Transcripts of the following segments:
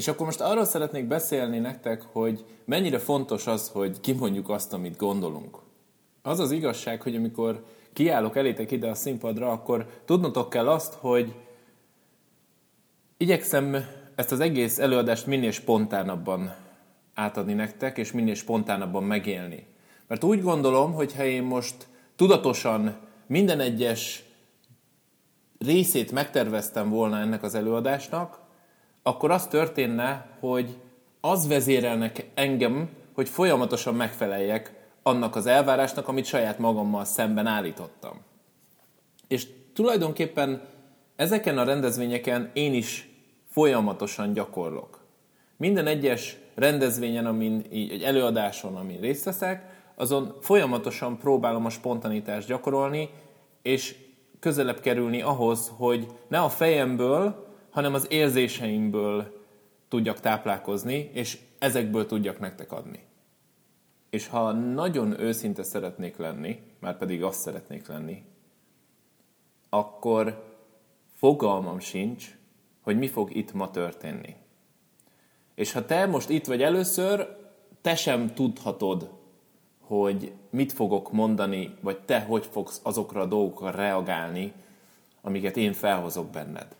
És akkor most arról szeretnék beszélni nektek, hogy mennyire fontos az, hogy kimondjuk azt, amit gondolunk. Az az igazság, hogy amikor kiállok elétek ide a színpadra, akkor tudnotok kell azt, hogy igyekszem ezt az egész előadást minél spontánabban átadni nektek, és minél spontánabban megélni. Mert úgy gondolom, hogy ha én most tudatosan minden egyes részét megterveztem volna ennek az előadásnak, akkor az történne, hogy az vezérelnek engem, hogy folyamatosan megfeleljek annak az elvárásnak, amit saját magammal szemben állítottam. És tulajdonképpen ezeken a rendezvényeken én is folyamatosan gyakorlok. Minden egyes rendezvényen, amin így egy előadáson, amin részt veszek, azon folyamatosan próbálom a spontanitást gyakorolni, és közelebb kerülni ahhoz, hogy ne a fejemből, hanem az érzéseimből tudjak táplálkozni, és ezekből tudjak nektek adni. És ha nagyon őszinte szeretnék lenni, már pedig azt szeretnék lenni, akkor fogalmam sincs, hogy mi fog itt ma történni. És ha te most itt vagy először, te sem tudhatod, hogy mit fogok mondani, vagy te hogy fogsz azokra a dolgokra reagálni, amiket én felhozok benned.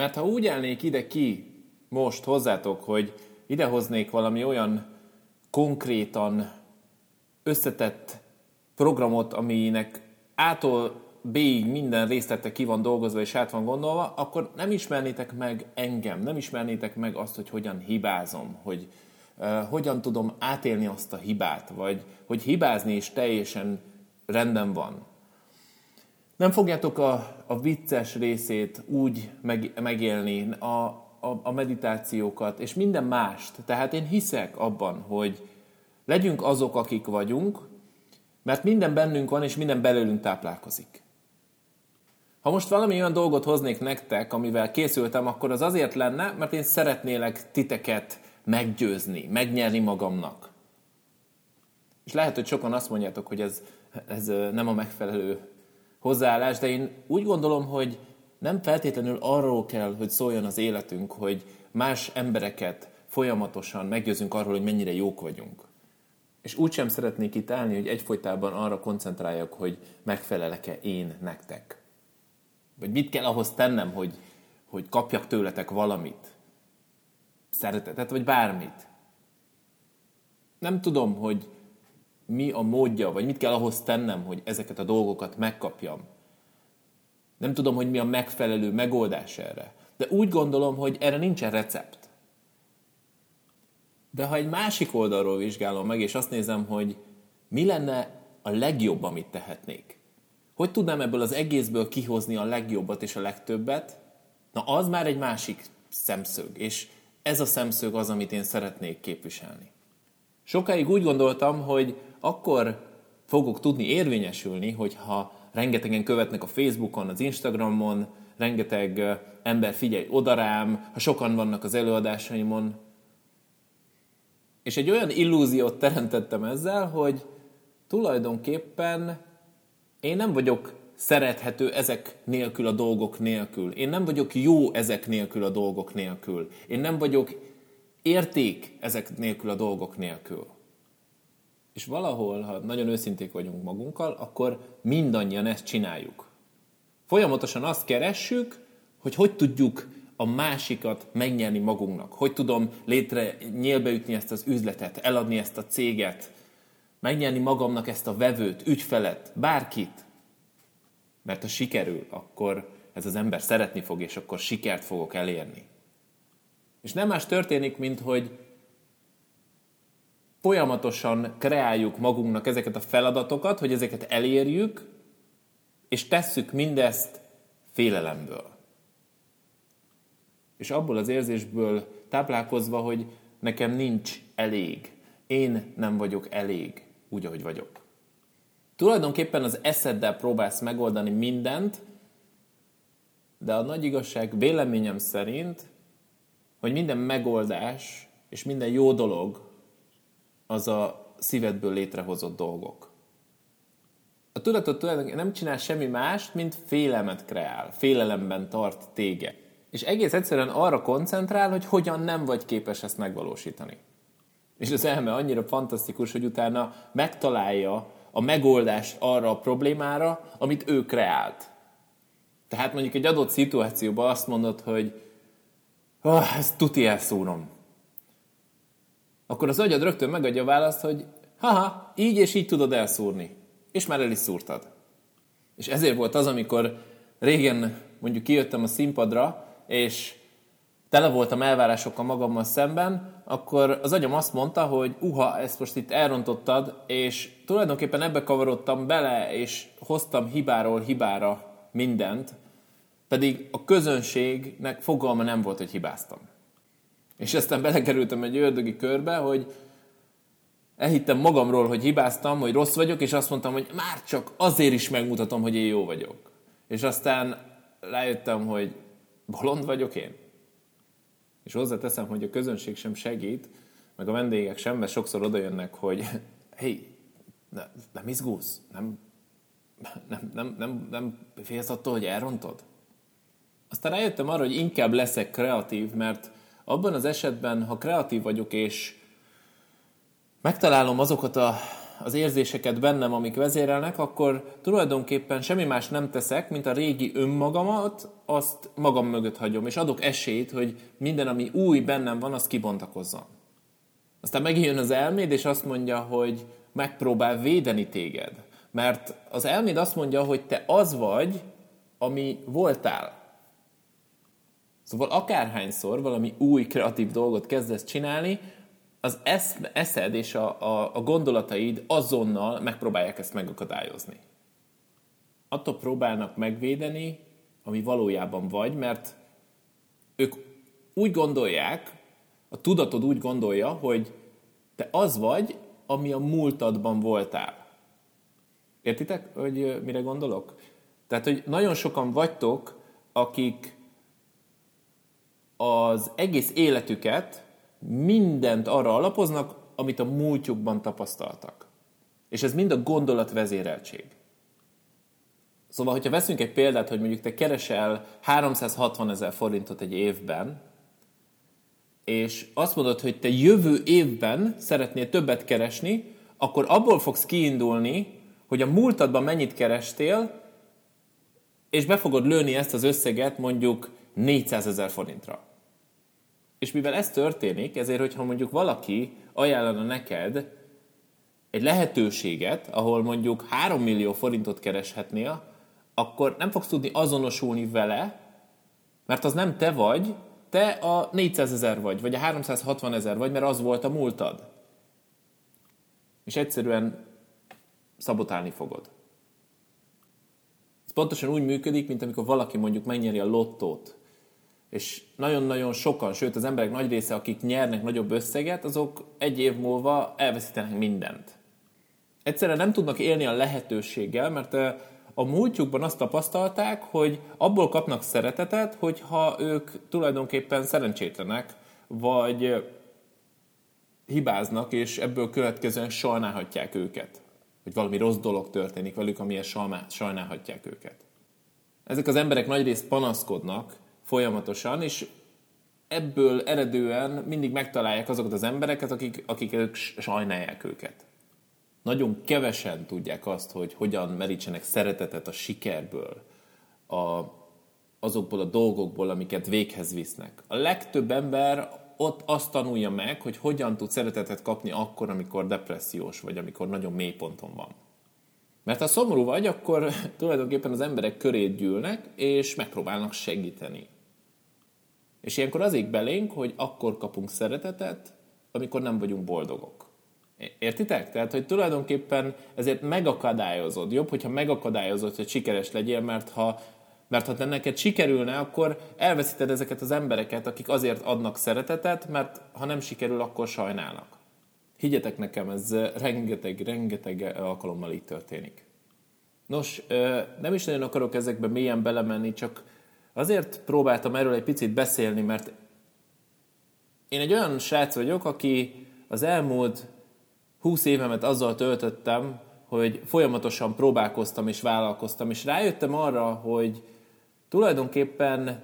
Mert ha úgy állnék ide ki most hozzátok, hogy idehoznék valami olyan konkrétan összetett programot, aminek ától B-ig minden részlete ki van dolgozva és át van gondolva, akkor nem ismernétek meg engem, nem ismernétek meg azt, hogy hogyan hibázom, hogy uh, hogyan tudom átélni azt a hibát, vagy hogy hibázni is teljesen rendben van. Nem fogjátok a, a vicces részét úgy meg, megélni, a, a, a meditációkat, és minden mást. Tehát én hiszek abban, hogy legyünk azok, akik vagyunk, mert minden bennünk van, és minden belőlünk táplálkozik. Ha most valami olyan dolgot hoznék nektek, amivel készültem, akkor az azért lenne, mert én szeretnélek titeket meggyőzni, megnyerni magamnak. És lehet, hogy sokan azt mondjátok, hogy ez, ez nem a megfelelő hozzáállás, de én úgy gondolom, hogy nem feltétlenül arról kell, hogy szóljon az életünk, hogy más embereket folyamatosan meggyőzünk arról, hogy mennyire jók vagyunk. És úgy sem szeretnék itt állni, hogy egyfolytában arra koncentráljak, hogy megfelelek-e én nektek. Vagy mit kell ahhoz tennem, hogy, hogy kapjak tőletek valamit. Szeretetet, vagy bármit. Nem tudom, hogy mi a módja, vagy mit kell ahhoz tennem, hogy ezeket a dolgokat megkapjam. Nem tudom, hogy mi a megfelelő megoldás erre. De úgy gondolom, hogy erre nincsen recept. De ha egy másik oldalról vizsgálom meg, és azt nézem, hogy mi lenne a legjobb, amit tehetnék. Hogy tudnám ebből az egészből kihozni a legjobbat és a legtöbbet? Na, az már egy másik szemszög, és ez a szemszög az, amit én szeretnék képviselni. Sokáig úgy gondoltam, hogy akkor fogok tudni érvényesülni, hogyha rengetegen követnek a Facebookon, az Instagramon, rengeteg ember figyelj oda rám, ha sokan vannak az előadásaimon. És egy olyan illúziót teremtettem ezzel, hogy tulajdonképpen én nem vagyok szerethető ezek nélkül a dolgok nélkül. Én nem vagyok jó ezek nélkül a dolgok nélkül. Én nem vagyok érték ezek nélkül a dolgok nélkül. És valahol, ha nagyon őszinték vagyunk magunkkal, akkor mindannyian ezt csináljuk. Folyamatosan azt keressük, hogy hogy tudjuk a másikat megnyerni magunknak. Hogy tudom létre nyílbeütni ezt az üzletet, eladni ezt a céget, megnyerni magamnak ezt a vevőt, ügyfelet, bárkit. Mert ha sikerül, akkor ez az ember szeretni fog, és akkor sikert fogok elérni. És nem más történik, mint hogy folyamatosan kreáljuk magunknak ezeket a feladatokat, hogy ezeket elérjük, és tesszük mindezt félelemből. És abból az érzésből táplálkozva, hogy nekem nincs elég. Én nem vagyok elég, úgy, ahogy vagyok. Tulajdonképpen az eszeddel próbálsz megoldani mindent, de a nagy igazság véleményem szerint, hogy minden megoldás és minden jó dolog az a szívedből létrehozott dolgok. A tudatot tulajdonképpen nem csinál semmi mást, mint félelmet kreál, félelemben tart téged. és egész egyszerűen arra koncentrál, hogy hogyan nem vagy képes ezt megvalósítani. És az elme annyira fantasztikus, hogy utána megtalálja a megoldást arra a problémára, amit ő kreált. Tehát mondjuk egy adott szituációban azt mondod, hogy oh, ezt tuti elszúrom. Akkor az agyad rögtön megadja a választ, hogy haha, így és így tudod elszúrni. És már el is szúrtad. És ezért volt az, amikor régen mondjuk kijöttem a színpadra, és tele voltam elvárásokkal magammal szemben, akkor az agyam azt mondta, hogy uha, ezt most itt elrontottad, és tulajdonképpen ebbe kavarodtam bele, és hoztam hibáról hibára mindent, pedig a közönségnek fogalma nem volt, hogy hibáztam. És aztán belekerültem egy ördögi körbe, hogy elhittem magamról, hogy hibáztam, hogy rossz vagyok, és azt mondtam, hogy már csak azért is megmutatom, hogy én jó vagyok. És aztán rájöttem, hogy bolond vagyok én. És hozzáteszem, hogy a közönség sem segít, meg a vendégek sem, mert sokszor odajönnek, hogy hé, ne, nem izgulsz? Nem, nem, nem, nem, nem félsz attól, hogy elrontod? Aztán rájöttem arra, hogy inkább leszek kreatív, mert abban az esetben, ha kreatív vagyok, és megtalálom azokat a, az érzéseket bennem, amik vezérelnek, akkor tulajdonképpen semmi más nem teszek, mint a régi önmagamat, azt magam mögött hagyom, és adok esélyt, hogy minden, ami új bennem van, az kibontakozzon. Aztán megjön az elméd, és azt mondja, hogy megpróbál védeni téged. Mert az elméd azt mondja, hogy te az vagy, ami voltál. Szóval akárhányszor valami új kreatív dolgot kezdesz csinálni, az esz, eszed és a, a, a gondolataid azonnal megpróbálják ezt megakadályozni. Attól próbálnak megvédeni, ami valójában vagy, mert ők úgy gondolják, a tudatod úgy gondolja, hogy te az vagy, ami a múltadban voltál. Értitek, hogy mire gondolok? Tehát, hogy nagyon sokan vagytok, akik az egész életüket mindent arra alapoznak, amit a múltjukban tapasztaltak. És ez mind a gondolatvezéreltség. Szóval, hogyha veszünk egy példát, hogy mondjuk te keresel 360 ezer forintot egy évben, és azt mondod, hogy te jövő évben szeretnél többet keresni, akkor abból fogsz kiindulni, hogy a múltadban mennyit kerestél, és be fogod lőni ezt az összeget mondjuk 400 ezer forintra. És mivel ez történik, ezért, hogyha mondjuk valaki ajánlana neked egy lehetőséget, ahol mondjuk 3 millió forintot kereshetnél, akkor nem fogsz tudni azonosulni vele, mert az nem te vagy, te a 400 ezer vagy, vagy a 360 ezer vagy, mert az volt a múltad. És egyszerűen szabotálni fogod. Ez pontosan úgy működik, mint amikor valaki mondjuk megnyeri a lottót, és nagyon-nagyon sokan, sőt az emberek nagy része, akik nyernek nagyobb összeget, azok egy év múlva elveszítenek mindent. Egyszerűen nem tudnak élni a lehetőséggel, mert a múltjukban azt tapasztalták, hogy abból kapnak szeretetet, hogyha ők tulajdonképpen szerencsétlenek, vagy hibáznak, és ebből következően sajnálhatják őket. Hogy valami rossz dolog történik velük, amiért sajnálhatják őket. Ezek az emberek nagyrészt panaszkodnak, folyamatosan, és ebből eredően mindig megtalálják azokat az embereket, akik, akik ők sajnálják őket. Nagyon kevesen tudják azt, hogy hogyan merítsenek szeretetet a sikerből, a, azokból a dolgokból, amiket véghez visznek. A legtöbb ember ott azt tanulja meg, hogy hogyan tud szeretetet kapni akkor, amikor depressziós vagy, amikor nagyon mély ponton van. Mert ha szomorú vagy, akkor tulajdonképpen az emberek körét gyűlnek, és megpróbálnak segíteni. És ilyenkor az ég belénk, hogy akkor kapunk szeretetet, amikor nem vagyunk boldogok. Értitek? Tehát, hogy tulajdonképpen ezért megakadályozod. Jobb, hogyha megakadályozod, hogy sikeres legyél, mert ha, mert ha neked sikerülne, akkor elveszíted ezeket az embereket, akik azért adnak szeretetet, mert ha nem sikerül, akkor sajnálnak. Higgyetek nekem, ez rengeteg, rengeteg alkalommal így történik. Nos, nem is nagyon akarok ezekbe mélyen belemenni, csak Azért próbáltam erről egy picit beszélni, mert én egy olyan srác vagyok, aki az elmúlt húsz évemet azzal töltöttem, hogy folyamatosan próbálkoztam és vállalkoztam, és rájöttem arra, hogy tulajdonképpen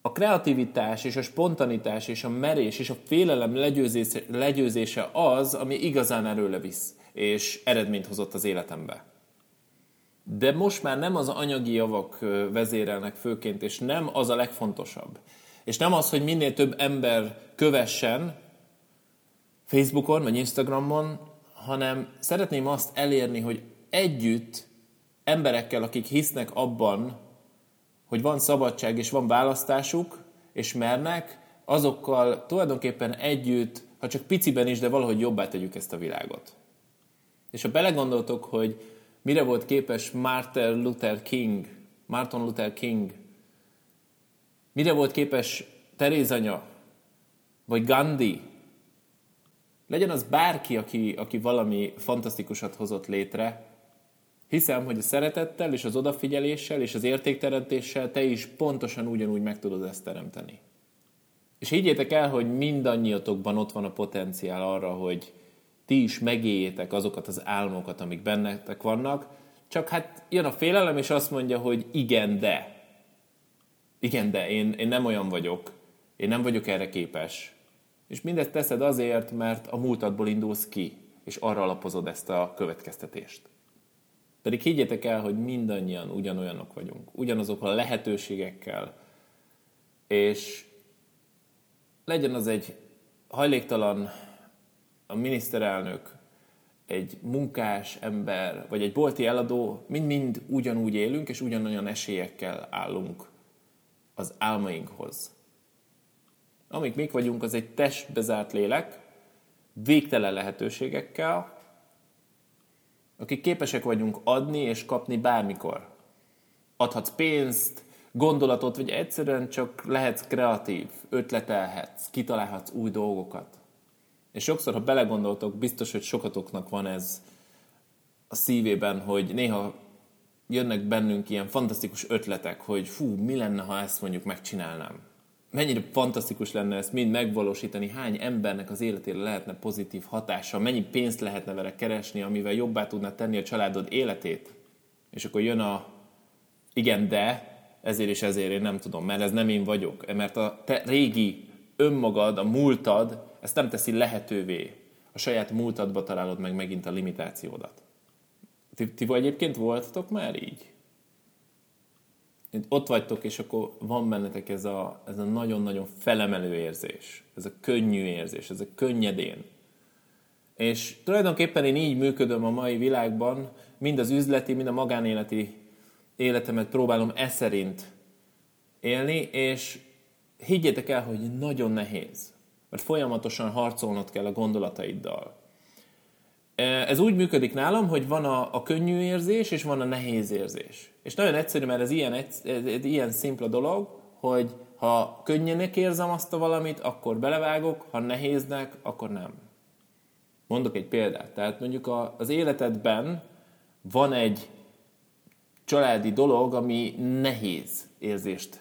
a kreativitás és a spontanitás és a merés és a félelem legyőzése, legyőzése az, ami igazán erőle visz, és eredményt hozott az életembe. De most már nem az anyagi javak vezérelnek főként, és nem az a legfontosabb. És nem az, hogy minél több ember kövessen Facebookon vagy Instagramon, hanem szeretném azt elérni, hogy együtt emberekkel, akik hisznek abban, hogy van szabadság és van választásuk, és mernek, azokkal tulajdonképpen együtt, ha csak piciben is, de valahogy jobbá tegyük ezt a világot. És ha belegondoltok, hogy mire volt képes Martin Luther King, Martin Luther King, mire volt képes Terézanya, vagy Gandhi, legyen az bárki, aki, aki valami fantasztikusat hozott létre, hiszem, hogy a szeretettel és az odafigyeléssel és az értékteremtéssel te is pontosan ugyanúgy meg tudod ezt teremteni. És higgyétek el, hogy mindannyiatokban ott van a potenciál arra, hogy ti is megéljétek azokat az álmokat, amik bennetek vannak, csak hát jön a félelem, és azt mondja, hogy igen, de. Igen, de én, én nem olyan vagyok, én nem vagyok erre képes. És mindezt teszed azért, mert a múltadból indulsz ki, és arra alapozod ezt a következtetést. Pedig higgyétek el, hogy mindannyian ugyanolyanok vagyunk, ugyanazokkal a lehetőségekkel, és legyen az egy hajléktalan a miniszterelnök, egy munkás ember, vagy egy bolti eladó, mind-mind ugyanúgy élünk, és ugyanolyan esélyekkel állunk az álmainkhoz. Amik még vagyunk, az egy testbe zárt lélek, végtelen lehetőségekkel, akik képesek vagyunk adni és kapni bármikor. Adhatsz pénzt, gondolatot, vagy egyszerűen csak lehetsz kreatív, ötletelhetsz, kitalálhatsz új dolgokat. És sokszor, ha belegondoltok, biztos, hogy sokatoknak van ez a szívében, hogy néha jönnek bennünk ilyen fantasztikus ötletek, hogy fú, mi lenne, ha ezt mondjuk megcsinálnám. Mennyire fantasztikus lenne ezt mind megvalósítani, hány embernek az életére lehetne pozitív hatása, mennyi pénzt lehetne vele keresni, amivel jobbá tudná tenni a családod életét. És akkor jön a igen, de ezért és ezért én nem tudom, mert ez nem én vagyok, mert a te régi önmagad, a múltad ezt nem teszi lehetővé. A saját múltadba találod meg megint a limitációdat. Ti, ti egyébként voltatok már így? Ott vagytok, és akkor van bennetek ez a, ez a nagyon-nagyon felemelő érzés, ez a könnyű érzés, ez a könnyedén. És tulajdonképpen én így működöm a mai világban, mind az üzleti, mind a magánéleti életemet próbálom e élni, és higgyétek el, hogy nagyon nehéz mert folyamatosan harcolnod kell a gondolataiddal. E, ez úgy működik nálam, hogy van a, a könnyű érzés, és van a nehéz érzés. És nagyon egyszerű, mert ez ilyen, ez, ez ilyen szimpla dolog, hogy ha könnyenek érzem azt a valamit, akkor belevágok, ha nehéznek, akkor nem. Mondok egy példát. Tehát mondjuk a, az életedben van egy családi dolog, ami nehéz érzést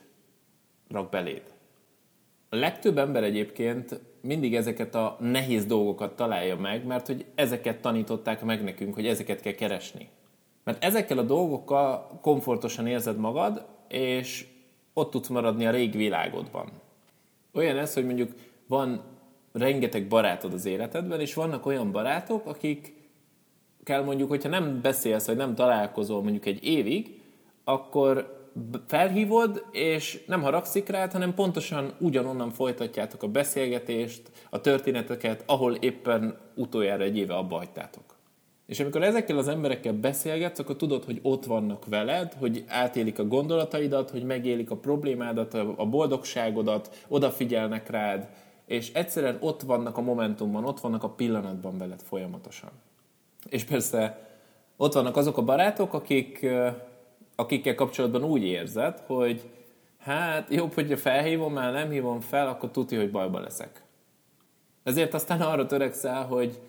rak beléd. A legtöbb ember egyébként mindig ezeket a nehéz dolgokat találja meg, mert hogy ezeket tanították meg nekünk, hogy ezeket kell keresni. Mert ezekkel a dolgokkal komfortosan érzed magad, és ott tudsz maradni a régi világodban. Olyan ez, hogy mondjuk van rengeteg barátod az életedben, és vannak olyan barátok, akik kell mondjuk, hogyha nem beszélsz, vagy nem találkozol mondjuk egy évig, akkor felhívod, és nem haragszik rád, hanem pontosan ugyanonnan folytatjátok a beszélgetést, a történeteket, ahol éppen utoljára egy éve abba hagytátok. És amikor ezekkel az emberekkel beszélgetsz, akkor tudod, hogy ott vannak veled, hogy átélik a gondolataidat, hogy megélik a problémádat, a boldogságodat, odafigyelnek rád, és egyszerűen ott vannak a momentumban, ott vannak a pillanatban veled folyamatosan. És persze ott vannak azok a barátok, akik akikkel kapcsolatban úgy érzed, hogy hát jobb, hogyha felhívom, már nem hívom fel, akkor tudja, hogy bajba leszek. Ezért aztán arra törekszel, hogy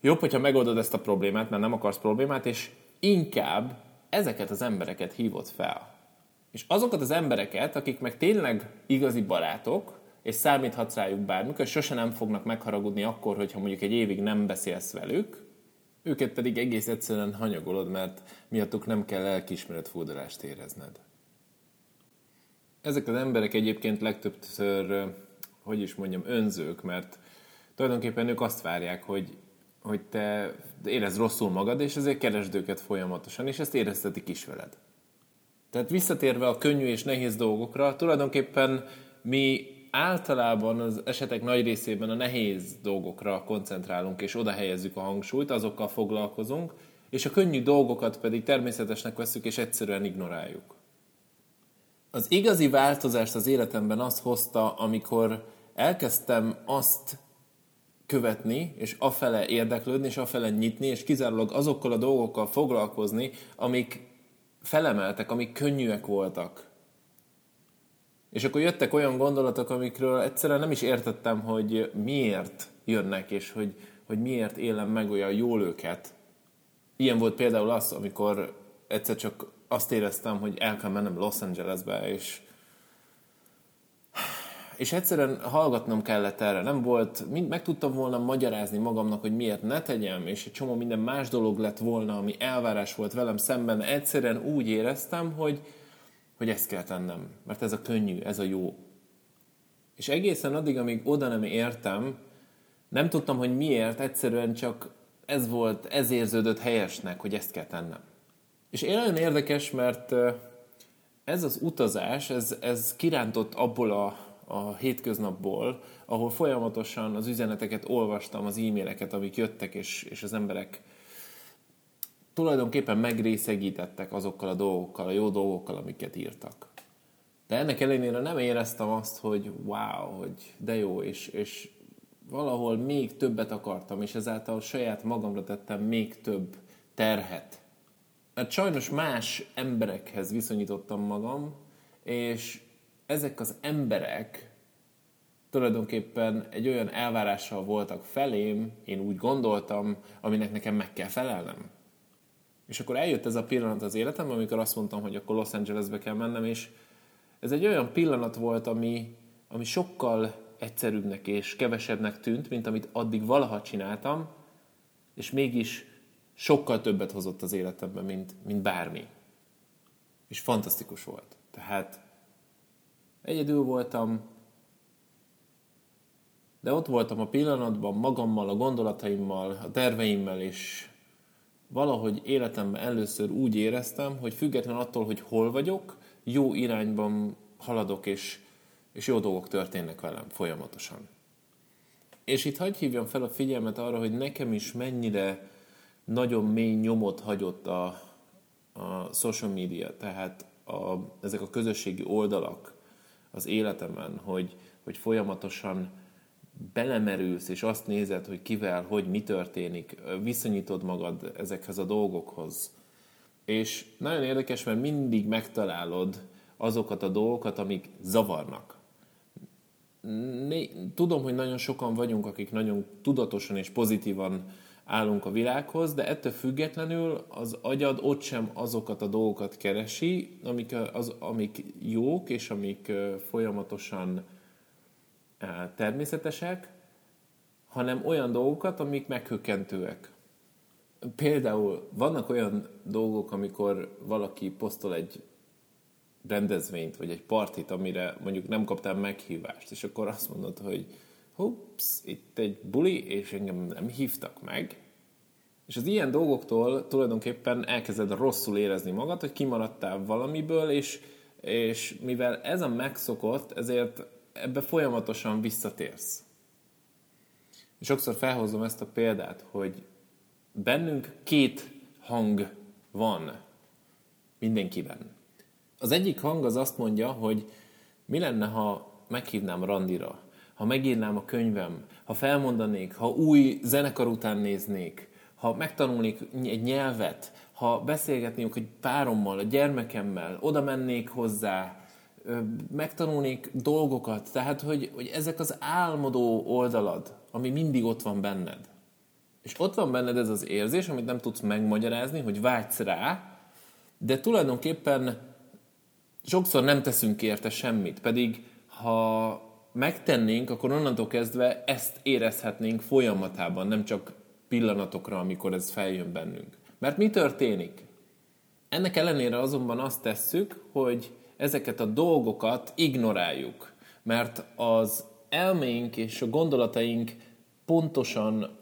jobb, hogyha megoldod ezt a problémát, mert nem akarsz problémát, és inkább ezeket az embereket hívod fel. És azokat az embereket, akik meg tényleg igazi barátok, és számíthatsz rájuk bármikor, sose nem fognak megharagudni akkor, hogyha mondjuk egy évig nem beszélsz velük, őket pedig egész egyszerűen hanyagolod, mert miattuk nem kell elkismeret fúdalást érezned. Ezek az emberek egyébként legtöbbször, hogy is mondjam, önzők, mert tulajdonképpen ők azt várják, hogy, hogy te érezd rosszul magad, és ezért keresd őket folyamatosan, és ezt éreztetik is veled. Tehát visszatérve a könnyű és nehéz dolgokra, tulajdonképpen mi általában az esetek nagy részében a nehéz dolgokra koncentrálunk, és oda helyezzük a hangsúlyt, azokkal foglalkozunk, és a könnyű dolgokat pedig természetesnek veszük, és egyszerűen ignoráljuk. Az igazi változást az életemben az hozta, amikor elkezdtem azt követni, és afele érdeklődni, és afele nyitni, és kizárólag azokkal a dolgokkal foglalkozni, amik felemeltek, amik könnyűek voltak. És akkor jöttek olyan gondolatok, amikről egyszerűen nem is értettem, hogy miért jönnek, és hogy, hogy miért élem meg olyan jól őket. Ilyen volt például az, amikor egyszer csak azt éreztem, hogy el kell mennem Los Angelesbe, és és egyszerűen hallgatnom kellett erre. Nem volt, mind, meg tudtam volna magyarázni magamnak, hogy miért ne tegyem, és egy csomó minden más dolog lett volna, ami elvárás volt velem szemben. Egyszerűen úgy éreztem, hogy, hogy ezt kell tennem, mert ez a könnyű, ez a jó. És egészen addig, amíg oda nem értem, nem tudtam, hogy miért, egyszerűen csak ez volt, ez érződött helyesnek, hogy ezt kell tennem. És én nagyon érdekes, mert ez az utazás, ez, ez kirántott abból a, a hétköznapból, ahol folyamatosan az üzeneteket olvastam, az e-maileket, amik jöttek, és, és az emberek tulajdonképpen megrészegítettek azokkal a dolgokkal, a jó dolgokkal, amiket írtak. De ennek ellenére nem éreztem azt, hogy wow, hogy de jó, és, és valahol még többet akartam, és ezáltal saját magamra tettem még több terhet. Mert sajnos más emberekhez viszonyítottam magam, és ezek az emberek tulajdonképpen egy olyan elvárással voltak felém, én úgy gondoltam, aminek nekem meg kell felelnem. És akkor eljött ez a pillanat az életemben, amikor azt mondtam, hogy akkor Los Angelesbe kell mennem, és ez egy olyan pillanat volt, ami, ami sokkal egyszerűbbnek és kevesebbnek tűnt, mint amit addig valaha csináltam, és mégis sokkal többet hozott az életemben, mint, mint bármi. És fantasztikus volt. Tehát egyedül voltam, de ott voltam a pillanatban magammal, a gondolataimmal, a terveimmel, és valahogy életemben először úgy éreztem, hogy független attól, hogy hol vagyok, jó irányban haladok, és, és jó dolgok történnek velem folyamatosan. És itt hagyj hívjam fel a figyelmet arra, hogy nekem is mennyire nagyon mély nyomot hagyott a, a social media, tehát a, ezek a közösségi oldalak az életemben, hogy, hogy folyamatosan belemerülsz, és azt nézed, hogy kivel, hogy mi történik, viszonyítod magad ezekhez a dolgokhoz. És nagyon érdekes, mert mindig megtalálod azokat a dolgokat, amik zavarnak. Tudom, hogy nagyon sokan vagyunk, akik nagyon tudatosan és pozitívan állunk a világhoz, de ettől függetlenül az agyad ott sem azokat a dolgokat keresi, amik, az, amik jók, és amik folyamatosan természetesek, hanem olyan dolgokat, amik meghökkentőek. Például vannak olyan dolgok, amikor valaki posztol egy rendezvényt, vagy egy partit, amire mondjuk nem kaptál meghívást, és akkor azt mondod, hogy hups, itt egy buli, és engem nem hívtak meg. És az ilyen dolgoktól tulajdonképpen elkezded rosszul érezni magad, hogy kimaradtál valamiből, és, és mivel ez a megszokott, ezért ebbe folyamatosan visszatérsz. És sokszor felhozom ezt a példát, hogy bennünk két hang van mindenkiben. Az egyik hang az azt mondja, hogy mi lenne, ha meghívnám randira, ha megírnám a könyvem, ha felmondanék, ha új zenekar után néznék, ha megtanulnék egy nyelvet, ha beszélgetnék egy párommal, a gyermekemmel, oda mennék hozzá, megtanulnék dolgokat, tehát hogy, hogy ezek az álmodó oldalad, ami mindig ott van benned. És ott van benned ez az érzés, amit nem tudsz megmagyarázni, hogy vágysz rá, de tulajdonképpen sokszor nem teszünk érte semmit, pedig ha megtennénk, akkor onnantól kezdve ezt érezhetnénk folyamatában, nem csak pillanatokra, amikor ez feljön bennünk. Mert mi történik? Ennek ellenére azonban azt tesszük, hogy ezeket a dolgokat ignoráljuk, mert az elméink és a gondolataink pontosan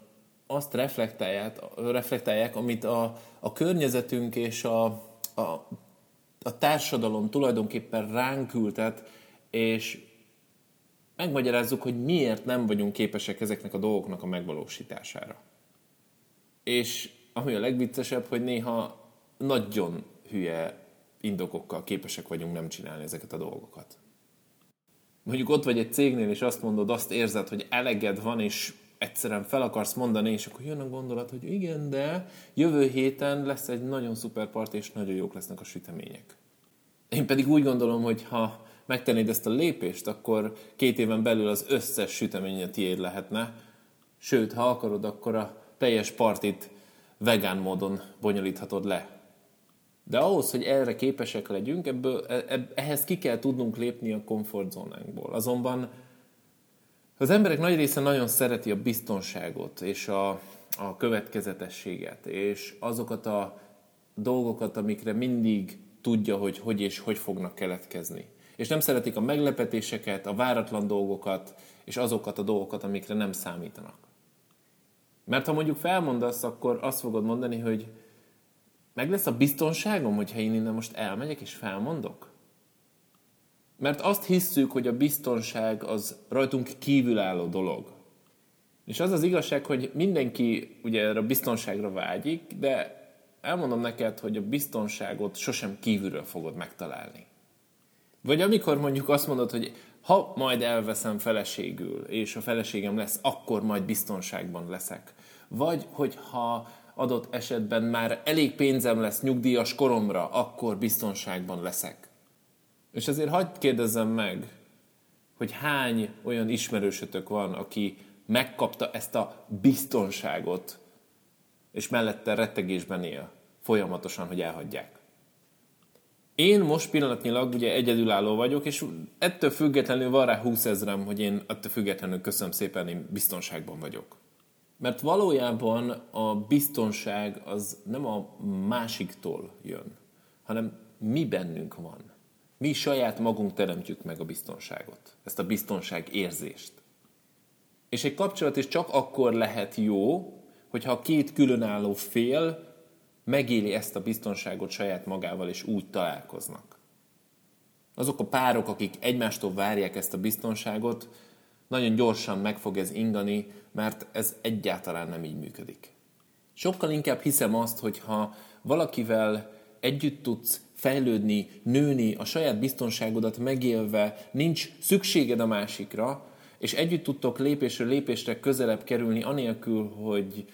azt reflektálják, reflektálják amit a, a környezetünk és a, a, a társadalom tulajdonképpen ránk ültet, és megmagyarázzuk, hogy miért nem vagyunk képesek ezeknek a dolgoknak a megvalósítására. És ami a legviccesebb, hogy néha nagyon hülye indokokkal képesek vagyunk nem csinálni ezeket a dolgokat. Mondjuk ott vagy egy cégnél, és azt mondod, azt érzed, hogy eleged van, és egyszerűen fel akarsz mondani, és akkor jön a gondolat, hogy igen, de jövő héten lesz egy nagyon szuper part, és nagyon jók lesznek a sütemények. Én pedig úgy gondolom, hogy ha megtennéd ezt a lépést, akkor két éven belül az összes süteménye tiéd lehetne, sőt, ha akarod, akkor a teljes partit vegán módon bonyolíthatod le. De ahhoz, hogy erre képesek legyünk, ebből, e, ehhez ki kell tudnunk lépni a komfortzónánkból. Azonban az emberek nagy része nagyon szereti a biztonságot és a, a következetességet, és azokat a dolgokat, amikre mindig tudja, hogy hogy és hogy fognak keletkezni. És nem szeretik a meglepetéseket, a váratlan dolgokat, és azokat a dolgokat, amikre nem számítanak. Mert ha mondjuk felmondasz, akkor azt fogod mondani, hogy meg lesz a biztonságom, hogyha én innen most elmegyek és felmondok? Mert azt hisszük, hogy a biztonság az rajtunk kívülálló dolog. És az az igazság, hogy mindenki ugye erre a biztonságra vágyik, de elmondom neked, hogy a biztonságot sosem kívülről fogod megtalálni. Vagy amikor mondjuk azt mondod, hogy ha majd elveszem feleségül, és a feleségem lesz, akkor majd biztonságban leszek. Vagy hogyha adott esetben már elég pénzem lesz nyugdíjas koromra, akkor biztonságban leszek. És azért hagyd kérdezzem meg, hogy hány olyan ismerősötök van, aki megkapta ezt a biztonságot, és mellette rettegésben él, folyamatosan, hogy elhagyják. Én most pillanatnyilag ugye egyedülálló vagyok, és ettől függetlenül van rá 20 ezrem, hogy én ettől függetlenül köszönöm szépen, én biztonságban vagyok. Mert valójában a biztonság az nem a másiktól jön, hanem mi bennünk van. Mi saját magunk teremtjük meg a biztonságot, ezt a biztonság érzést. És egy kapcsolat is csak akkor lehet jó, hogyha a két különálló fél megéli ezt a biztonságot saját magával, és úgy találkoznak. Azok a párok, akik egymástól várják ezt a biztonságot, nagyon gyorsan meg fog ez ingani, mert ez egyáltalán nem így működik. Sokkal inkább hiszem azt, hogy ha valakivel együtt tudsz fejlődni, nőni, a saját biztonságodat megélve, nincs szükséged a másikra, és együtt tudtok lépésről lépésre közelebb kerülni, anélkül, hogy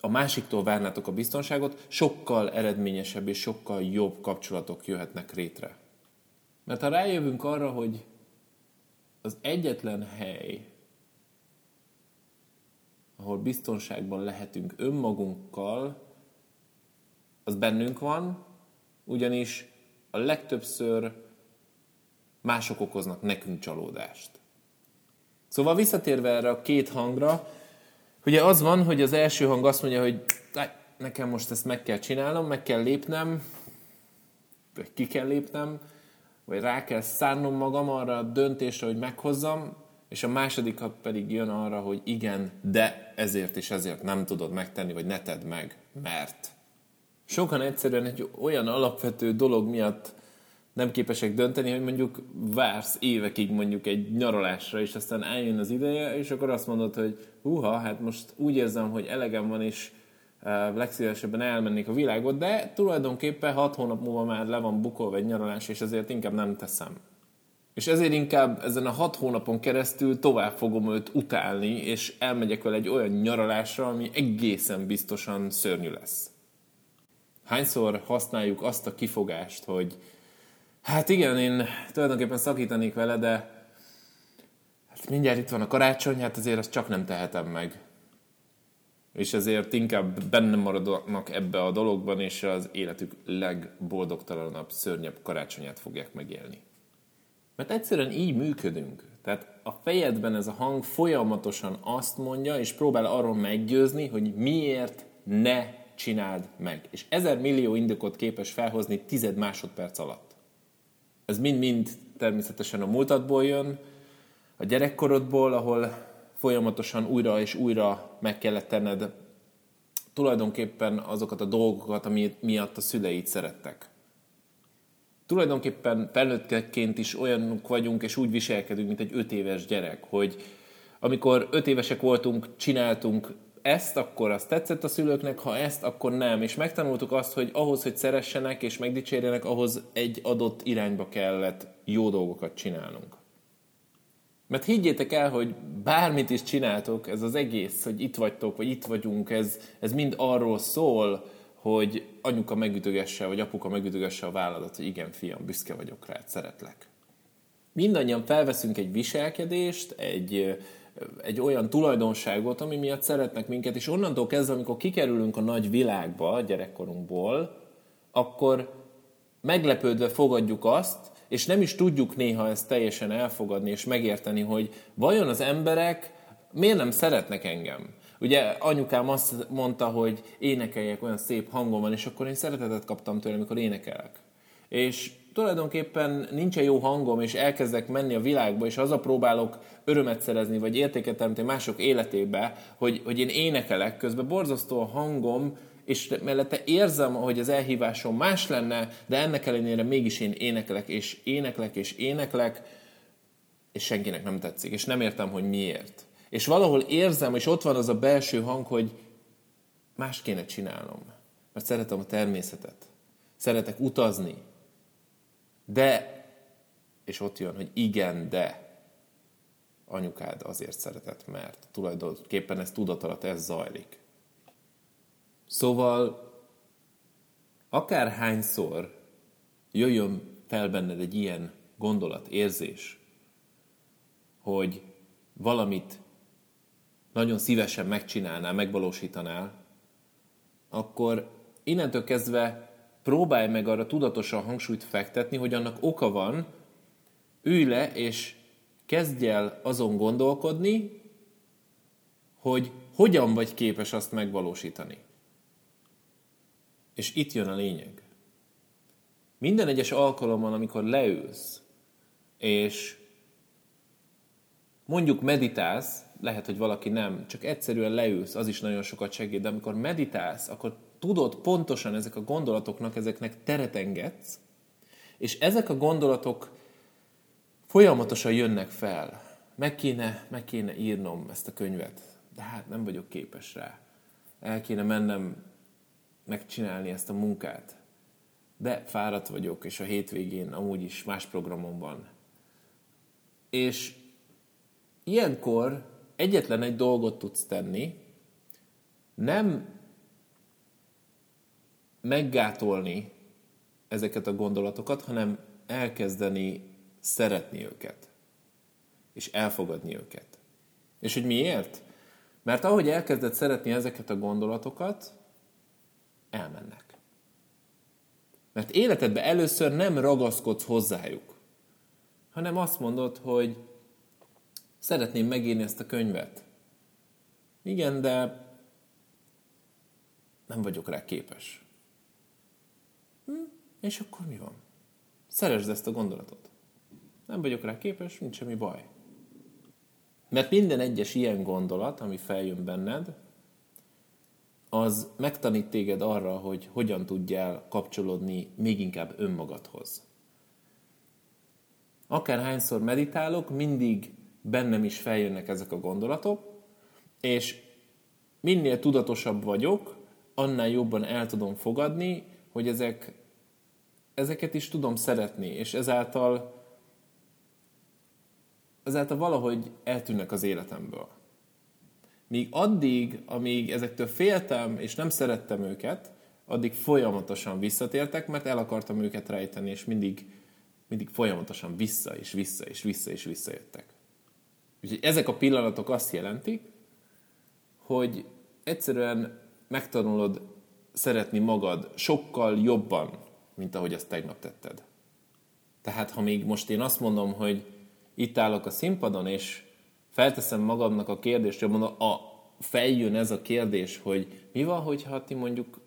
a másiktól várnátok a biztonságot, sokkal eredményesebb és sokkal jobb kapcsolatok jöhetnek rétre. Mert ha rájövünk arra, hogy az egyetlen hely, ahol biztonságban lehetünk önmagunkkal, az bennünk van, ugyanis a legtöbbször mások okoznak nekünk csalódást. Szóval visszatérve erre a két hangra, ugye az van, hogy az első hang azt mondja, hogy nekem most ezt meg kell csinálnom, meg kell lépnem, vagy ki kell lépnem, vagy rá kell szánnom magam arra a döntésre, hogy meghozzam, és a második pedig jön arra, hogy igen, de ezért és ezért nem tudod megtenni, vagy ne tedd meg, mert. Sokan egyszerűen egy olyan alapvető dolog miatt nem képesek dönteni, hogy mondjuk vársz évekig mondjuk egy nyaralásra, és aztán eljön az ideje, és akkor azt mondod, hogy húha, hát most úgy érzem, hogy elegem van, és legszívesebben elmennék a világot, de tulajdonképpen hat hónap múlva már le van bukolva egy nyaralás, és ezért inkább nem teszem. És ezért inkább ezen a hat hónapon keresztül tovább fogom őt utálni, és elmegyek vele egy olyan nyaralásra, ami egészen biztosan szörnyű lesz. Hányszor használjuk azt a kifogást, hogy hát igen, én tulajdonképpen szakítanék vele, de hát mindjárt itt van a karácsony, hát azért azt csak nem tehetem meg és ezért inkább benne maradnak ebbe a dologban, és az életük legboldogtalanabb, szörnyebb karácsonyát fogják megélni. Mert egyszerűen így működünk. Tehát a fejedben ez a hang folyamatosan azt mondja, és próbál arról meggyőzni, hogy miért ne csináld meg. És ezer millió indokot képes felhozni tized másodperc alatt. Ez mind-mind természetesen a múltadból jön, a gyerekkorodból, ahol folyamatosan újra és újra meg kellett tenned tulajdonképpen azokat a dolgokat, ami miatt a szüleid szerettek. Tulajdonképpen felnőttként is olyanok vagyunk, és úgy viselkedünk, mint egy öt éves gyerek, hogy amikor öt évesek voltunk, csináltunk ezt, akkor azt tetszett a szülőknek, ha ezt, akkor nem. És megtanultuk azt, hogy ahhoz, hogy szeressenek és megdicsérjenek, ahhoz egy adott irányba kellett jó dolgokat csinálnunk. Mert higgyétek el, hogy bármit is csináltok, ez az egész, hogy itt vagytok, vagy itt vagyunk, ez, ez mind arról szól, hogy anyuka megütögesse, vagy apuka megütögesse a válladat, hogy igen, fiam, büszke vagyok rád, szeretlek. Mindannyian felveszünk egy viselkedést, egy, egy olyan tulajdonságot, ami miatt szeretnek minket, és onnantól kezdve, amikor kikerülünk a nagy világba a gyerekkorunkból, akkor meglepődve fogadjuk azt, és nem is tudjuk néha ezt teljesen elfogadni és megérteni, hogy vajon az emberek miért nem szeretnek engem. Ugye anyukám azt mondta, hogy énekeljek, olyan szép hangom van, és akkor én szeretetet kaptam tőle, amikor énekelek. És tulajdonképpen nincsen jó hangom, és elkezdek menni a világba, és az a próbálok örömet szerezni, vagy értéket teremteni mások életébe, hogy, hogy én énekelek, közben borzasztó a hangom, és mellette érzem, hogy az elhívásom más lenne, de ennek ellenére mégis én énekelek, és éneklek, és éneklek, és senkinek nem tetszik, és nem értem, hogy miért. És valahol érzem, és ott van az a belső hang, hogy más kéne csinálnom. Mert szeretem a természetet. Szeretek utazni. De, és ott jön, hogy igen, de anyukád azért szeretett, mert tulajdonképpen ez tudat ez zajlik. Szóval akárhányszor jöjjön fel benned egy ilyen gondolat, érzés, hogy valamit nagyon szívesen megcsinálnál, megvalósítanál, akkor innentől kezdve próbálj meg arra tudatosan hangsúlyt fektetni, hogy annak oka van, ülj le és kezdj el azon gondolkodni, hogy hogyan vagy képes azt megvalósítani. És itt jön a lényeg. Minden egyes alkalommal, amikor leülsz, és mondjuk meditálsz, lehet, hogy valaki nem, csak egyszerűen leülsz, az is nagyon sokat segít, de amikor meditálsz, akkor tudod pontosan ezek a gondolatoknak, ezeknek teret engedsz, és ezek a gondolatok folyamatosan jönnek fel. Meg kéne, meg kéne írnom ezt a könyvet, de hát nem vagyok képes rá. El kéne mennem megcsinálni ezt a munkát. De fáradt vagyok, és a hétvégén amúgy is más programom van. És ilyenkor egyetlen egy dolgot tudsz tenni, nem meggátolni ezeket a gondolatokat, hanem elkezdeni szeretni őket. És elfogadni őket. És hogy miért? Mert ahogy elkezded szeretni ezeket a gondolatokat, elmennek. Mert életedben először nem ragaszkodsz hozzájuk, hanem azt mondod, hogy szeretném megírni ezt a könyvet. Igen, de nem vagyok rá képes. Hm? És akkor mi van? Szeresd ezt a gondolatot. Nem vagyok rá képes, nincs semmi baj. Mert minden egyes ilyen gondolat, ami feljön benned, az megtanít téged arra, hogy hogyan tudjál kapcsolódni még inkább önmagadhoz. Akárhányszor meditálok, mindig bennem is feljönnek ezek a gondolatok, és minél tudatosabb vagyok, annál jobban el tudom fogadni, hogy ezek, ezeket is tudom szeretni, és ezáltal, ezáltal valahogy eltűnnek az életemből. Míg addig, amíg ezektől féltem, és nem szerettem őket, addig folyamatosan visszatértek, mert el akartam őket rejteni, és mindig, mindig folyamatosan vissza, és vissza, és vissza, és visszajöttek. Úgyhogy ezek a pillanatok azt jelentik, hogy egyszerűen megtanulod szeretni magad sokkal jobban, mint ahogy ezt tegnap tetted. Tehát ha még most én azt mondom, hogy itt állok a színpadon, és felteszem magamnak a kérdést, hogy mondom, a, feljön ez a kérdés, hogy mi van, hogyha ti mondjuk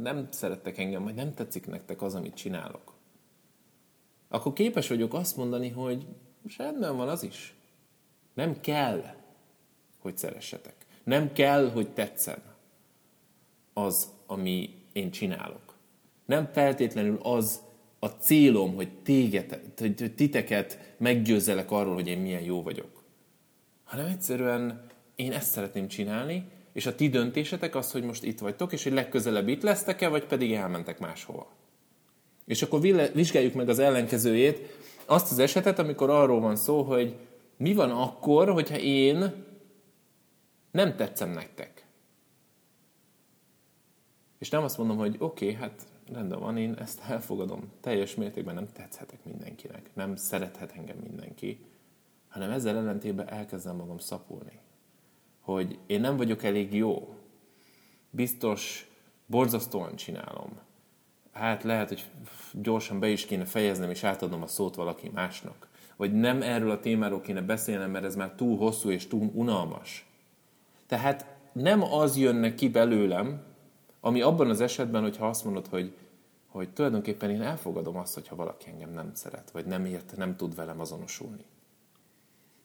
nem szerettek engem, vagy nem tetszik nektek az, amit csinálok, akkor képes vagyok azt mondani, hogy rendben van az is. Nem kell, hogy szeressetek. Nem kell, hogy tetszen az, ami én csinálok. Nem feltétlenül az a célom, hogy, téget, hogy titeket meggyőzzelek arról, hogy én milyen jó vagyok. Hanem egyszerűen én ezt szeretném csinálni, és a ti döntésetek az, hogy most itt vagytok, és hogy legközelebb itt lesztek-e, vagy pedig elmentek máshova. És akkor vizsgáljuk meg az ellenkezőjét, azt az esetet, amikor arról van szó, hogy mi van akkor, hogyha én nem tetszem nektek. És nem azt mondom, hogy oké, okay, hát rendben van, én ezt elfogadom. Teljes mértékben nem tetszhetek mindenkinek. Nem szerethet engem mindenki. Hanem ezzel ellentétben elkezdem magam szapulni. Hogy én nem vagyok elég jó. Biztos borzasztóan csinálom. Hát lehet, hogy gyorsan be is kéne fejeznem, és átadnom a szót valaki másnak. Vagy nem erről a témáról kéne beszélnem, mert ez már túl hosszú és túl unalmas. Tehát nem az jönne ki belőlem, ami abban az esetben, hogyha azt mondod, hogy, hogy tulajdonképpen én elfogadom azt, hogyha valaki engem nem szeret, vagy nem ért, nem tud velem azonosulni.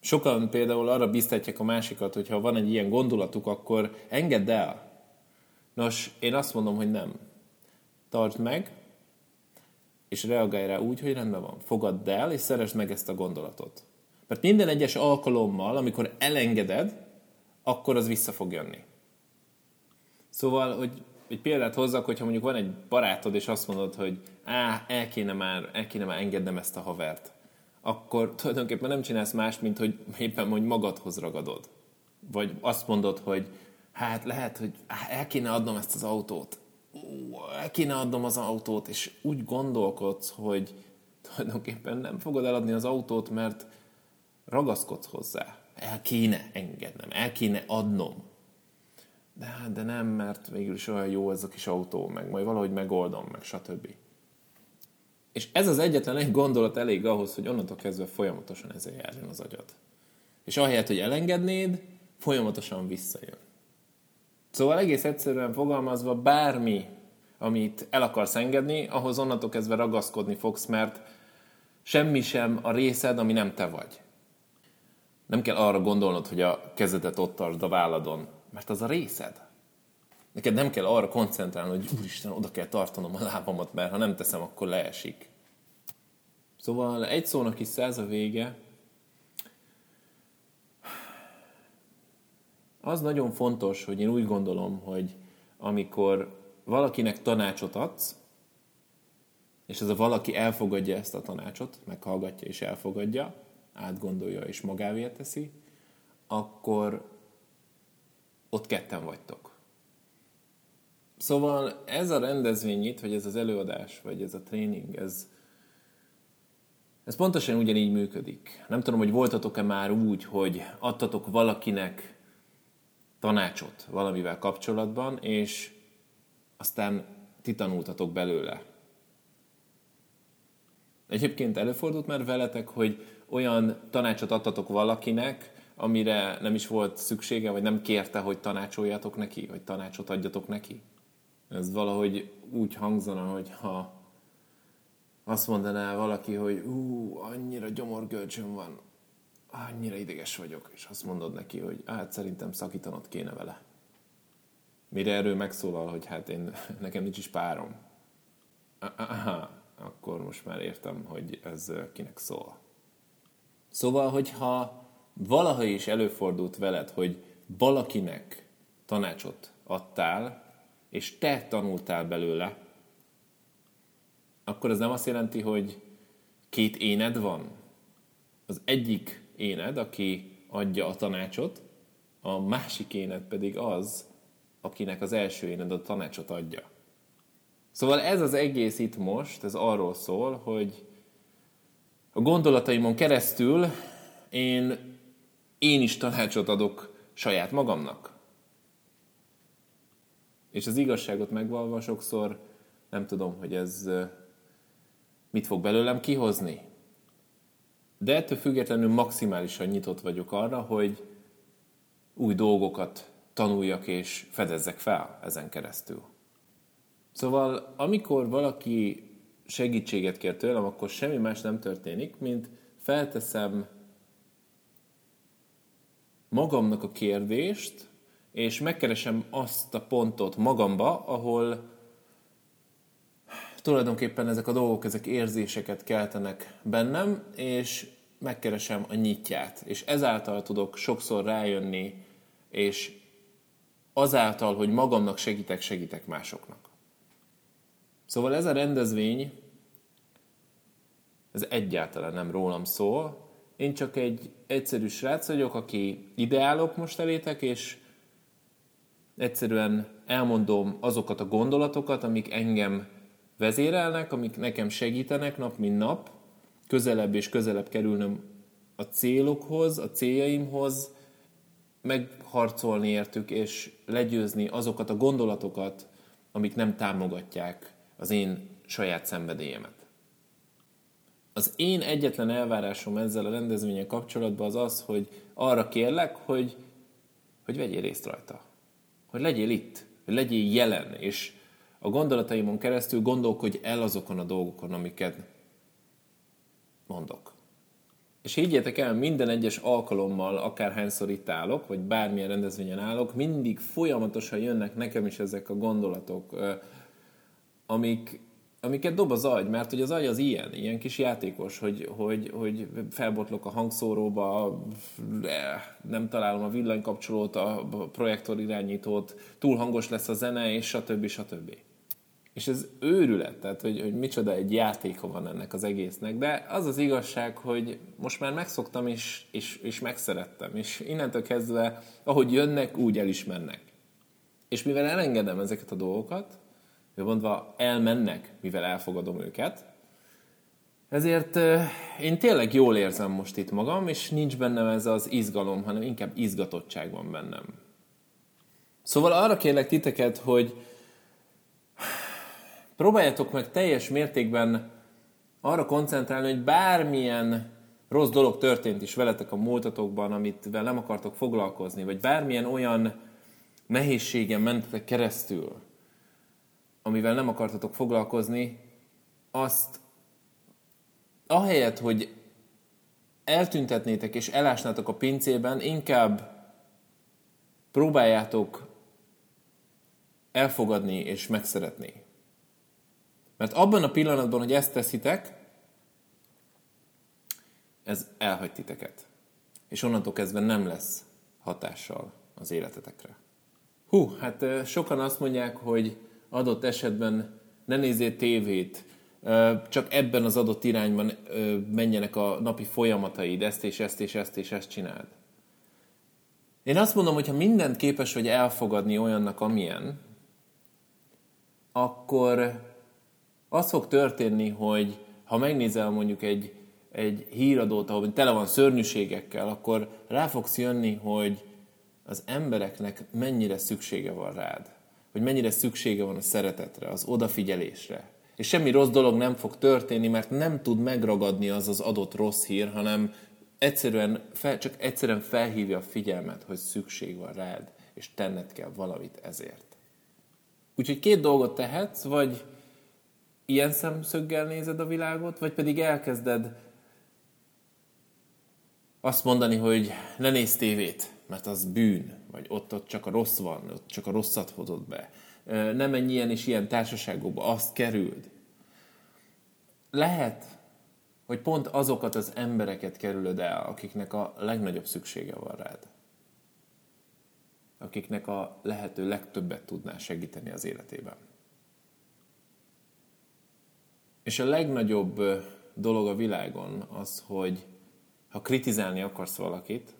Sokan például arra biztatják a másikat, hogy ha van egy ilyen gondolatuk, akkor engedd el. Nos, én azt mondom, hogy nem. Tartsd meg, és reagálj rá úgy, hogy rendben van. Fogadd el, és szeresd meg ezt a gondolatot. Mert minden egyes alkalommal, amikor elengeded, akkor az vissza fog jönni. Szóval, hogy egy példát hozzak, hogyha mondjuk van egy barátod, és azt mondod, hogy á, el kéne már, el kéne már engednem ezt a havert, akkor tulajdonképpen nem csinálsz más, mint hogy éppen hogy magadhoz ragadod. Vagy azt mondod, hogy hát lehet, hogy el kéne adnom ezt az autót. El kéne adnom az autót, és úgy gondolkodsz, hogy tulajdonképpen nem fogod eladni az autót, mert ragaszkodsz hozzá. El kéne engednem, el kéne adnom de hát de nem, mert végül is olyan jó ez a kis autó, meg majd valahogy megoldom, meg stb. És ez az egyetlen egy gondolat elég ahhoz, hogy onnantól kezdve folyamatosan ezzel járjon az agyad. És ahelyett, hogy elengednéd, folyamatosan visszajön. Szóval egész egyszerűen fogalmazva bármi, amit el akarsz engedni, ahhoz onnantól kezdve ragaszkodni fogsz, mert semmi sem a részed, ami nem te vagy. Nem kell arra gondolnod, hogy a kezedet ott tartsd a válladon, mert az a részed. Neked nem kell arra koncentrálni, hogy úristen, oda kell tartanom a lábamat, mert ha nem teszem, akkor leesik. Szóval egy szónak is száz a vége. Az nagyon fontos, hogy én úgy gondolom, hogy amikor valakinek tanácsot adsz, és ez a valaki elfogadja ezt a tanácsot, meghallgatja és elfogadja, átgondolja és magávé teszi, akkor ott ketten vagytok. Szóval ez a rendezvény itt, vagy ez az előadás, vagy ez a tréning, ez, ez pontosan ugyanígy működik. Nem tudom, hogy voltatok-e már úgy, hogy adtatok valakinek tanácsot valamivel kapcsolatban, és aztán ti tanultatok belőle. Egyébként előfordult már veletek, hogy olyan tanácsot adtatok valakinek, amire nem is volt szüksége, vagy nem kérte, hogy tanácsoljatok neki, vagy tanácsot adjatok neki? Ez valahogy úgy hangzana, hogy ha azt mondaná valaki, hogy ú, annyira gyomorgölcsön van, annyira ideges vagyok, és azt mondod neki, hogy hát szerintem szakítanod kéne vele. Mire erről megszólal, hogy hát én, nekem nincs is párom. Aha, akkor most már értem, hogy ez kinek szól. Szóval, hogyha valaha is előfordult veled, hogy valakinek tanácsot adtál, és te tanultál belőle, akkor ez nem azt jelenti, hogy két éned van. Az egyik éned, aki adja a tanácsot, a másik éned pedig az, akinek az első éned a tanácsot adja. Szóval ez az egész itt most, ez arról szól, hogy a gondolataimon keresztül én én is tanácsot adok saját magamnak. És az igazságot megvalva sokszor nem tudom, hogy ez mit fog belőlem kihozni. De ettől függetlenül maximálisan nyitott vagyok arra, hogy új dolgokat tanuljak és fedezzek fel ezen keresztül. Szóval, amikor valaki segítséget kér tőlem, akkor semmi más nem történik, mint felteszem magamnak a kérdést, és megkeresem azt a pontot magamba, ahol tulajdonképpen ezek a dolgok, ezek érzéseket keltenek bennem, és megkeresem a nyitját. És ezáltal tudok sokszor rájönni, és azáltal, hogy magamnak segítek, segítek másoknak. Szóval ez a rendezvény, ez egyáltalán nem rólam szól. Én csak egy egyszerű srác vagyok, aki ideálok most elétek, és egyszerűen elmondom azokat a gondolatokat, amik engem vezérelnek, amik nekem segítenek nap mint nap, közelebb és közelebb kerülnöm a célokhoz, a céljaimhoz, megharcolni értük, és legyőzni azokat a gondolatokat, amik nem támogatják az én saját szenvedélyemet. Az én egyetlen elvárásom ezzel a rendezvényen kapcsolatban az az, hogy arra kérlek, hogy, hogy vegyél részt rajta. Hogy legyél itt, hogy legyél jelen, és a gondolataimon keresztül gondolkodj el azokon a dolgokon, amiket mondok. És higgyétek el, minden egyes alkalommal, akárhányszor itt állok, vagy bármilyen rendezvényen állok, mindig folyamatosan jönnek nekem is ezek a gondolatok, amik, amiket dob az agy, mert hogy az agy az ilyen, ilyen kis játékos, hogy, hogy, hogy felbotlok a hangszóróba, nem találom a villanykapcsolót, a projektor irányítót, túl hangos lesz a zene, és stb. stb. És ez őrület, tehát hogy, hogy micsoda egy játéka van ennek az egésznek. De az az igazság, hogy most már megszoktam és, és, és megszerettem. És innentől kezdve, ahogy jönnek, úgy el is mennek. És mivel elengedem ezeket a dolgokat, mondva elmennek, mivel elfogadom őket, ezért én tényleg jól érzem most itt magam, és nincs bennem ez az izgalom, hanem inkább izgatottság van bennem. Szóval arra kérlek titeket, hogy próbáljátok meg teljes mértékben arra koncentrálni, hogy bármilyen rossz dolog történt is veletek a múltatokban, amit nem akartok foglalkozni, vagy bármilyen olyan nehézségen mentetek keresztül, amivel nem akartatok foglalkozni, azt ahelyett, hogy eltüntetnétek és elásnátok a pincében, inkább próbáljátok elfogadni és megszeretni. Mert abban a pillanatban, hogy ezt teszitek, ez elhagy titeket. És onnantól kezdve nem lesz hatással az életetekre. Hú, hát sokan azt mondják, hogy adott esetben ne nézzél tévét, csak ebben az adott irányban menjenek a napi folyamataid, ezt és ezt és ezt és ezt csináld. Én azt mondom, hogy ha mindent képes vagy elfogadni olyannak, amilyen, akkor az fog történni, hogy ha megnézel mondjuk egy, egy híradót, ahol tele van szörnyűségekkel, akkor rá fogsz jönni, hogy az embereknek mennyire szüksége van rád. Hogy mennyire szüksége van a szeretetre, az odafigyelésre. És semmi rossz dolog nem fog történni, mert nem tud megragadni az az adott rossz hír, hanem egyszerűen fel, csak egyszerűen felhívja a figyelmet, hogy szükség van rád, és tenned kell valamit ezért. Úgyhogy két dolgot tehetsz, vagy ilyen szemszöggel nézed a világot, vagy pedig elkezded azt mondani, hogy ne nézz tévét, mert az bűn, vagy ott, ott csak a rossz van, ott csak a rosszat hozod be. Nem menj ilyen és ilyen társaságokba, azt kerüld. Lehet, hogy pont azokat az embereket kerülöd el, akiknek a legnagyobb szüksége van rád. Akiknek a lehető legtöbbet tudná segíteni az életében. És a legnagyobb dolog a világon az, hogy ha kritizálni akarsz valakit,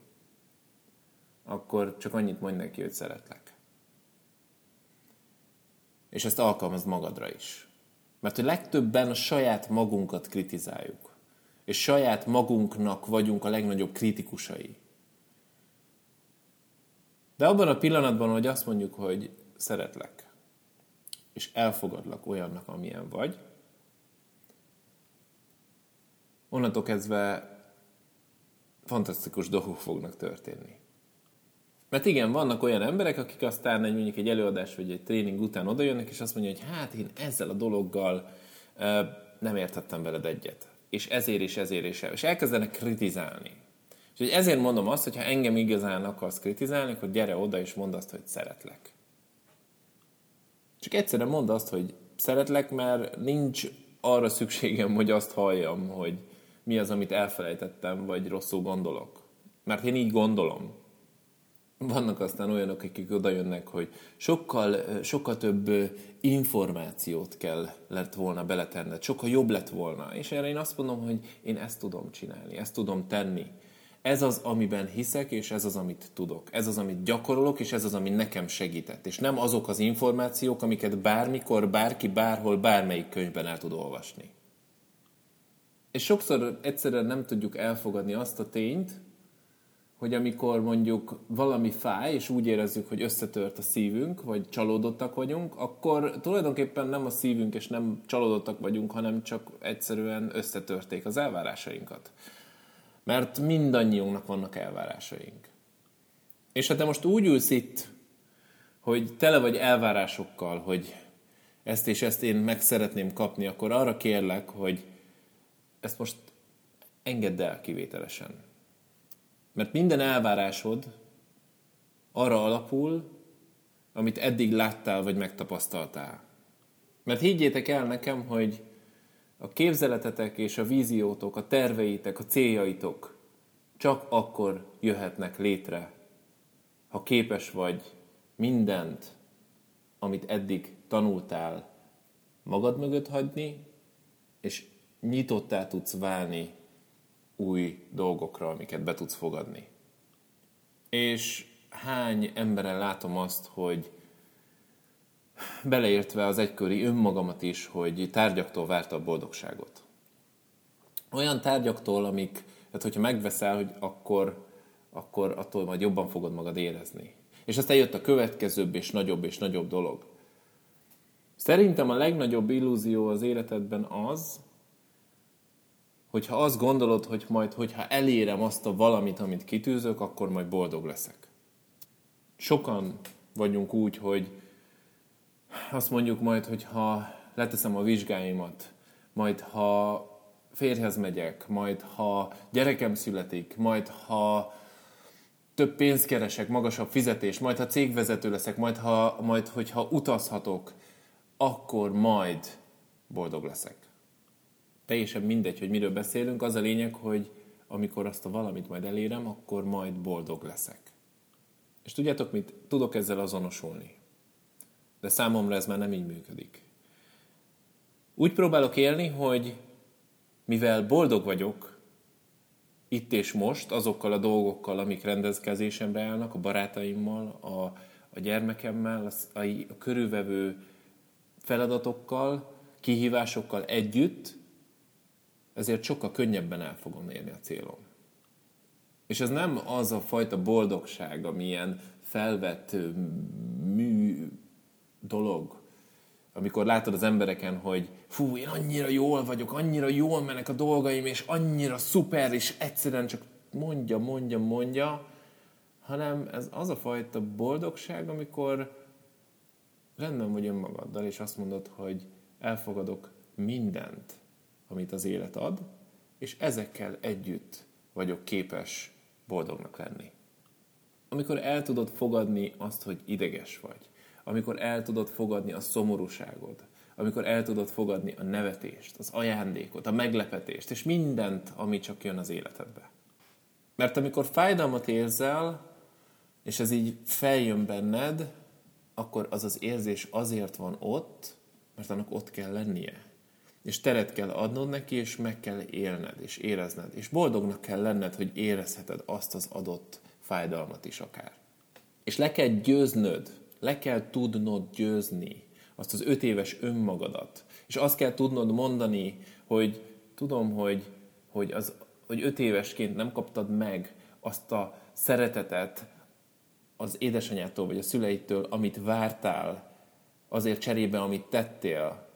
akkor csak annyit mondj neki, hogy szeretlek. És ezt alkalmazd magadra is. Mert hogy legtöbben a saját magunkat kritizáljuk. És saját magunknak vagyunk a legnagyobb kritikusai. De abban a pillanatban, hogy azt mondjuk, hogy szeretlek, és elfogadlak olyannak, amilyen vagy, onnantól kezdve fantasztikus dolgok fognak történni. Mert igen, vannak olyan emberek, akik aztán egy, mondjuk egy előadás vagy egy tréning után odajönnek, és azt mondja, hogy hát én ezzel a dologgal nem értettem veled egyet. És ezért és ezért és És elkezdenek kritizálni. És ezért mondom azt, hogy ha engem igazán akarsz kritizálni, akkor gyere oda és mondd azt, hogy szeretlek. Csak egyszerűen mondd azt, hogy szeretlek, mert nincs arra szükségem, hogy azt halljam, hogy mi az, amit elfelejtettem, vagy rosszul gondolok. Mert én így gondolom. Vannak aztán olyanok, akik oda jönnek, hogy sokkal, sokkal több információt kell lett volna beletenned, sokkal jobb lett volna. És erre én azt mondom, hogy én ezt tudom csinálni, ezt tudom tenni. Ez az, amiben hiszek, és ez az, amit tudok. Ez az, amit gyakorolok, és ez az, ami nekem segített. És nem azok az információk, amiket bármikor, bárki, bárhol, bármelyik könyvben el tud olvasni. És sokszor egyszerűen nem tudjuk elfogadni azt a tényt, hogy amikor mondjuk valami fáj, és úgy érezzük, hogy összetört a szívünk, vagy csalódottak vagyunk, akkor tulajdonképpen nem a szívünk és nem csalódottak vagyunk, hanem csak egyszerűen összetörték az elvárásainkat. Mert mindannyiunknak vannak elvárásaink. És ha te most úgy ülsz itt, hogy tele vagy elvárásokkal, hogy ezt és ezt én meg szeretném kapni, akkor arra kérlek, hogy ezt most engedd el kivételesen. Mert minden elvárásod arra alapul, amit eddig láttál vagy megtapasztaltál. Mert higgyétek el nekem, hogy a képzeletetek és a víziótok, a terveitek, a céljaitok csak akkor jöhetnek létre, ha képes vagy mindent, amit eddig tanultál, magad mögött hagyni, és nyitottá tudsz válni új dolgokra, amiket be tudsz fogadni. És hány emberen látom azt, hogy beleértve az egyköri önmagamat is, hogy tárgyaktól várta a boldogságot. Olyan tárgyaktól, amik, tehát hogyha megveszel, hogy akkor, akkor attól majd jobban fogod magad érezni. És aztán jött a következőbb és nagyobb és nagyobb dolog. Szerintem a legnagyobb illúzió az életedben az, hogyha azt gondolod, hogy majd, hogyha elérem azt a valamit, amit kitűzök, akkor majd boldog leszek. Sokan vagyunk úgy, hogy azt mondjuk majd, hogy ha leteszem a vizsgáimat, majd ha férhez megyek, majd ha gyerekem születik, majd ha több pénzt keresek, magasabb fizetés, majd ha cégvezető leszek, majd, ha, majd hogyha utazhatok, akkor majd boldog leszek. Teljesen mindegy, hogy miről beszélünk, az a lényeg, hogy amikor azt a valamit majd elérem, akkor majd boldog leszek. És tudjátok mit? Tudok ezzel azonosulni. De számomra ez már nem így működik. Úgy próbálok élni, hogy mivel boldog vagyok, itt és most, azokkal a dolgokkal, amik rendezkezésemre állnak, a barátaimmal, a, a gyermekemmel, a, a, körülvevő feladatokkal, kihívásokkal együtt, ezért sokkal könnyebben el fogom érni a célom. És ez nem az a fajta boldogság, ami ilyen felvett mű dolog, amikor látod az embereken, hogy fú, én annyira jól vagyok, annyira jól mennek a dolgaim, és annyira szuper, és egyszerűen csak mondja, mondja, mondja, hanem ez az a fajta boldogság, amikor rendben vagy önmagaddal, és azt mondod, hogy elfogadok mindent, amit az élet ad, és ezekkel együtt vagyok képes boldognak lenni. Amikor el tudod fogadni azt, hogy ideges vagy, amikor el tudod fogadni a szomorúságod, amikor el tudod fogadni a nevetést, az ajándékot, a meglepetést, és mindent, ami csak jön az életedbe. Mert amikor fájdalmat érzel, és ez így feljön benned, akkor az az érzés azért van ott, mert annak ott kell lennie. És teret kell adnod neki, és meg kell élned, és érezned. És boldognak kell lenned, hogy érezheted azt az adott fájdalmat is akár. És le kell győznöd, le kell tudnod győzni azt az öt éves önmagadat. És azt kell tudnod mondani, hogy tudom, hogy, hogy, az, hogy öt évesként nem kaptad meg azt a szeretetet az édesanyától vagy a szüleitől, amit vártál, azért cserébe, amit tettél,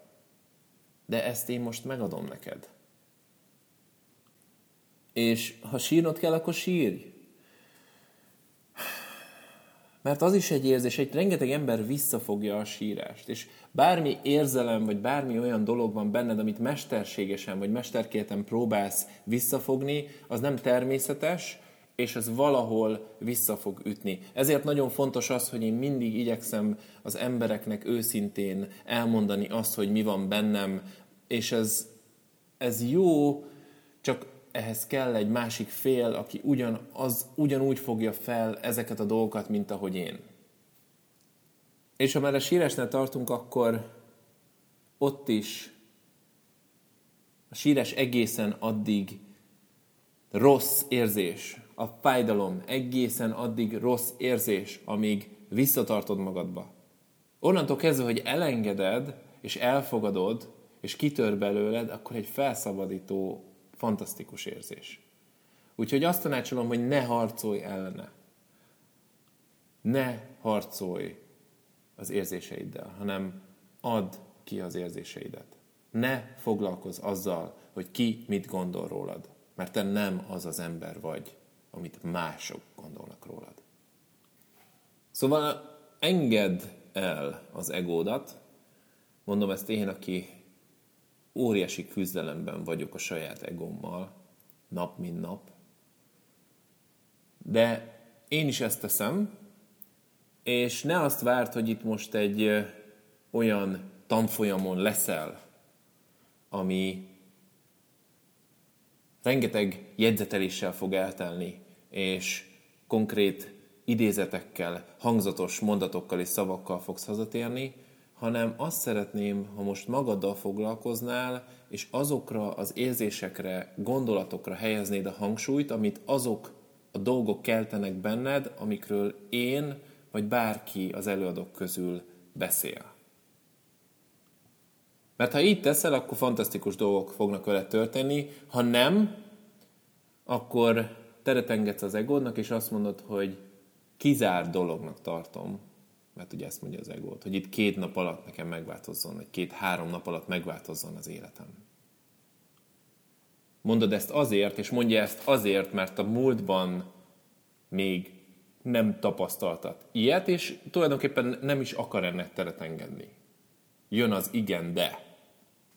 de ezt én most megadom neked. És ha sírnod kell, akkor sírj. mert az is egy érzés, egy rengeteg ember visszafogja a sírást, és bármi érzelem, vagy bármi olyan dolog van benned, amit mesterségesen, vagy mesterkéten próbálsz visszafogni, az nem természetes, és ez valahol vissza fog ütni. Ezért nagyon fontos az, hogy én mindig igyekszem az embereknek őszintén elmondani azt, hogy mi van bennem, és ez, ez jó, csak ehhez kell egy másik fél, aki ugyan, az, ugyanúgy fogja fel ezeket a dolgokat, mint ahogy én. És ha már a sírásnál tartunk, akkor ott is a sírás egészen addig rossz érzés, a fájdalom egészen addig rossz érzés, amíg visszatartod magadba. Onnantól kezdve, hogy elengeded, és elfogadod, és kitör belőled, akkor egy felszabadító, fantasztikus érzés. Úgyhogy azt tanácsolom, hogy ne harcolj ellene. Ne harcolj az érzéseiddel, hanem add ki az érzéseidet. Ne foglalkozz azzal, hogy ki mit gondol rólad, mert te nem az az ember vagy, amit mások gondolnak rólad. Szóval engedd el az egódat, mondom ezt én, aki óriási küzdelemben vagyok a saját egómmal, nap mint nap, de én is ezt teszem, és ne azt várt, hogy itt most egy olyan tanfolyamon leszel, ami rengeteg jegyzeteléssel fog eltelni, és konkrét idézetekkel, hangzatos mondatokkal és szavakkal fogsz hazatérni, hanem azt szeretném, ha most magaddal foglalkoznál, és azokra az érzésekre, gondolatokra helyeznéd a hangsúlyt, amit azok a dolgok keltenek benned, amikről én vagy bárki az előadók közül beszél. Mert ha így teszel, akkor fantasztikus dolgok fognak vele történni, ha nem, akkor teret engedsz az egódnak, és azt mondod, hogy kizár dolognak tartom, mert ugye ezt mondja az egót, hogy itt két nap alatt nekem megváltozzon, vagy két-három nap alatt megváltozzon az életem. Mondod ezt azért, és mondja ezt azért, mert a múltban még nem tapasztaltat ilyet, és tulajdonképpen nem is akar ennek teret engedni. Jön az igen, de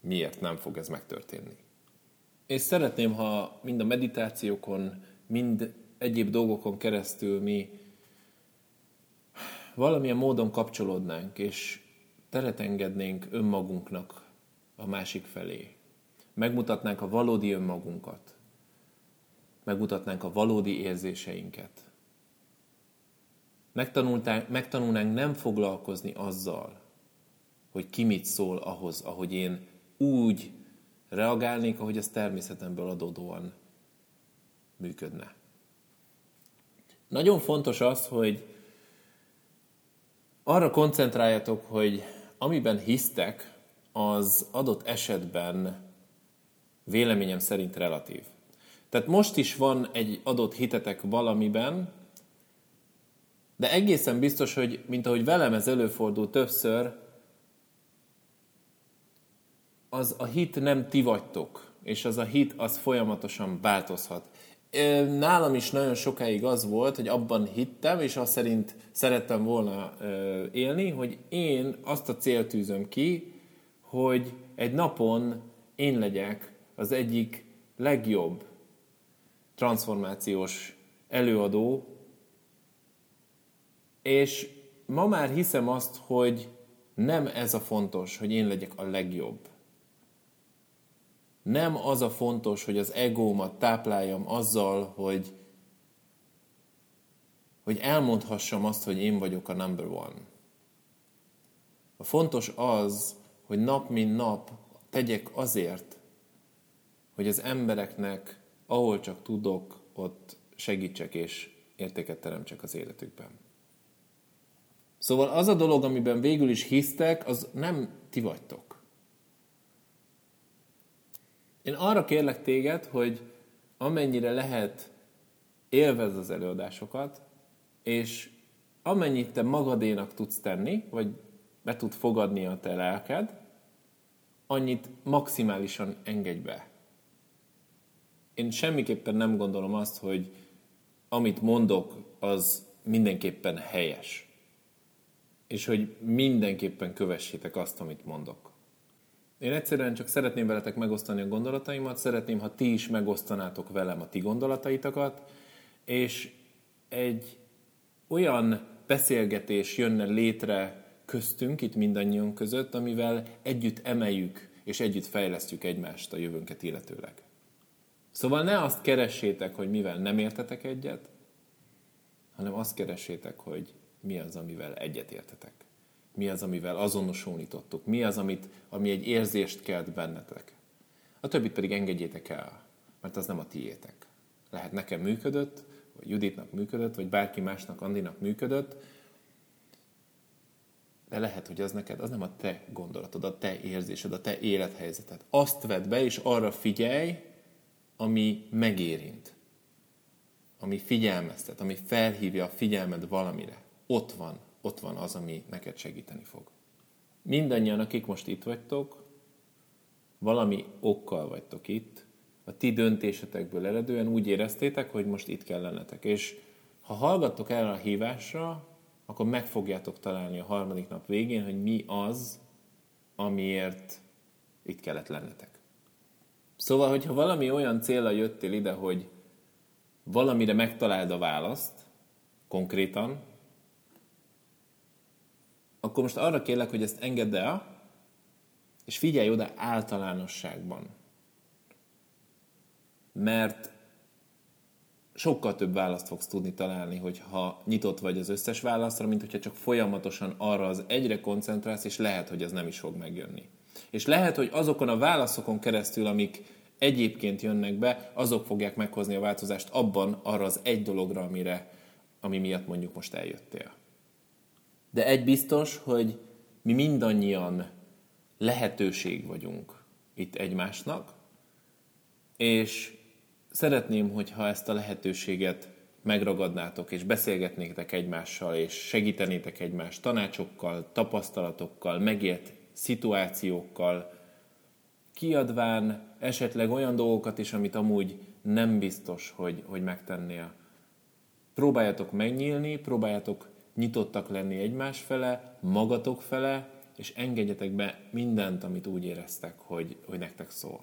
miért nem fog ez megtörténni? És szeretném, ha mind a meditációkon, mind egyéb dolgokon keresztül mi valamilyen módon kapcsolódnánk, és teret engednénk önmagunknak a másik felé. Megmutatnánk a valódi önmagunkat. Megmutatnánk a valódi érzéseinket. Megtanulnánk nem foglalkozni azzal, hogy ki mit szól ahhoz, ahogy én úgy reagálnék, ahogy ez természetemből adódóan működne. Nagyon fontos az, hogy arra koncentráljatok, hogy amiben hisztek, az adott esetben véleményem szerint relatív. Tehát most is van egy adott hitetek valamiben, de egészen biztos, hogy mint ahogy velem ez előfordul többször, az a hit nem ti vagytok, és az a hit az folyamatosan változhat. Nálam is nagyon sokáig az volt, hogy abban hittem, és azt szerint szerettem volna élni, hogy én azt a célt tűzöm ki, hogy egy napon én legyek az egyik legjobb transformációs előadó, és ma már hiszem azt, hogy nem ez a fontos, hogy én legyek a legjobb, nem az a fontos, hogy az egómat tápláljam azzal, hogy, hogy elmondhassam azt, hogy én vagyok a number one. A fontos az, hogy nap mint nap tegyek azért, hogy az embereknek, ahol csak tudok, ott segítsek és értéket teremtsek az életükben. Szóval az a dolog, amiben végül is hisztek, az nem ti vagytok. Én arra kérlek téged, hogy amennyire lehet élvezd az előadásokat, és amennyit te magadénak tudsz tenni, vagy be tud fogadni a te lelked, annyit maximálisan engedj be. Én semmiképpen nem gondolom azt, hogy amit mondok, az mindenképpen helyes. És hogy mindenképpen kövessétek azt, amit mondok. Én egyszerűen csak szeretném veletek megosztani a gondolataimat, szeretném, ha ti is megosztanátok velem a ti gondolataitokat, és egy olyan beszélgetés jönne létre köztünk, itt mindannyiunk között, amivel együtt emeljük és együtt fejlesztjük egymást a jövőnket illetőleg. Szóval ne azt keressétek, hogy mivel nem értetek egyet, hanem azt keressétek, hogy mi az, amivel egyet értetek. Mi az, amivel azonosulítottuk. Mi az, amit, ami egy érzést kelt bennetek. A többit pedig engedjétek el, mert az nem a tiétek. Lehet nekem működött, vagy Juditnak működött, vagy bárki másnak, Andinak működött, de lehet, hogy az neked, az nem a te gondolatod, a te érzésed, a te élethelyzeted. Azt vedd be, és arra figyelj, ami megérint, ami figyelmeztet, ami felhívja a figyelmed valamire. Ott van, ott van az, ami neked segíteni fog. Mindannyian, akik most itt vagytok, valami okkal vagytok itt, a ti döntésetekből eredően úgy éreztétek, hogy most itt kell lennetek. És ha hallgattok el a hívásra, akkor meg fogjátok találni a harmadik nap végén, hogy mi az, amiért itt kellett lennetek. Szóval, hogyha valami olyan célra jöttél ide, hogy valamire megtaláld a választ, konkrétan, akkor most arra kérlek, hogy ezt engedd el, és figyelj oda általánosságban. Mert sokkal több választ fogsz tudni találni, hogyha nyitott vagy az összes válaszra, mint hogyha csak folyamatosan arra az egyre koncentrálsz, és lehet, hogy ez nem is fog megjönni. És lehet, hogy azokon a válaszokon keresztül, amik egyébként jönnek be, azok fogják meghozni a változást abban, arra az egy dologra, amire, ami miatt mondjuk most eljöttél. De egy biztos, hogy mi mindannyian lehetőség vagyunk itt egymásnak, és szeretném, hogyha ezt a lehetőséget megragadnátok, és beszélgetnétek egymással, és segítenétek egymást tanácsokkal, tapasztalatokkal, megért szituációkkal, kiadván esetleg olyan dolgokat is, amit amúgy nem biztos, hogy, hogy megtennél. Próbáljatok megnyílni, próbáljatok nyitottak lenni egymás fele, magatok fele, és engedjetek be mindent, amit úgy éreztek, hogy, hogy nektek szól.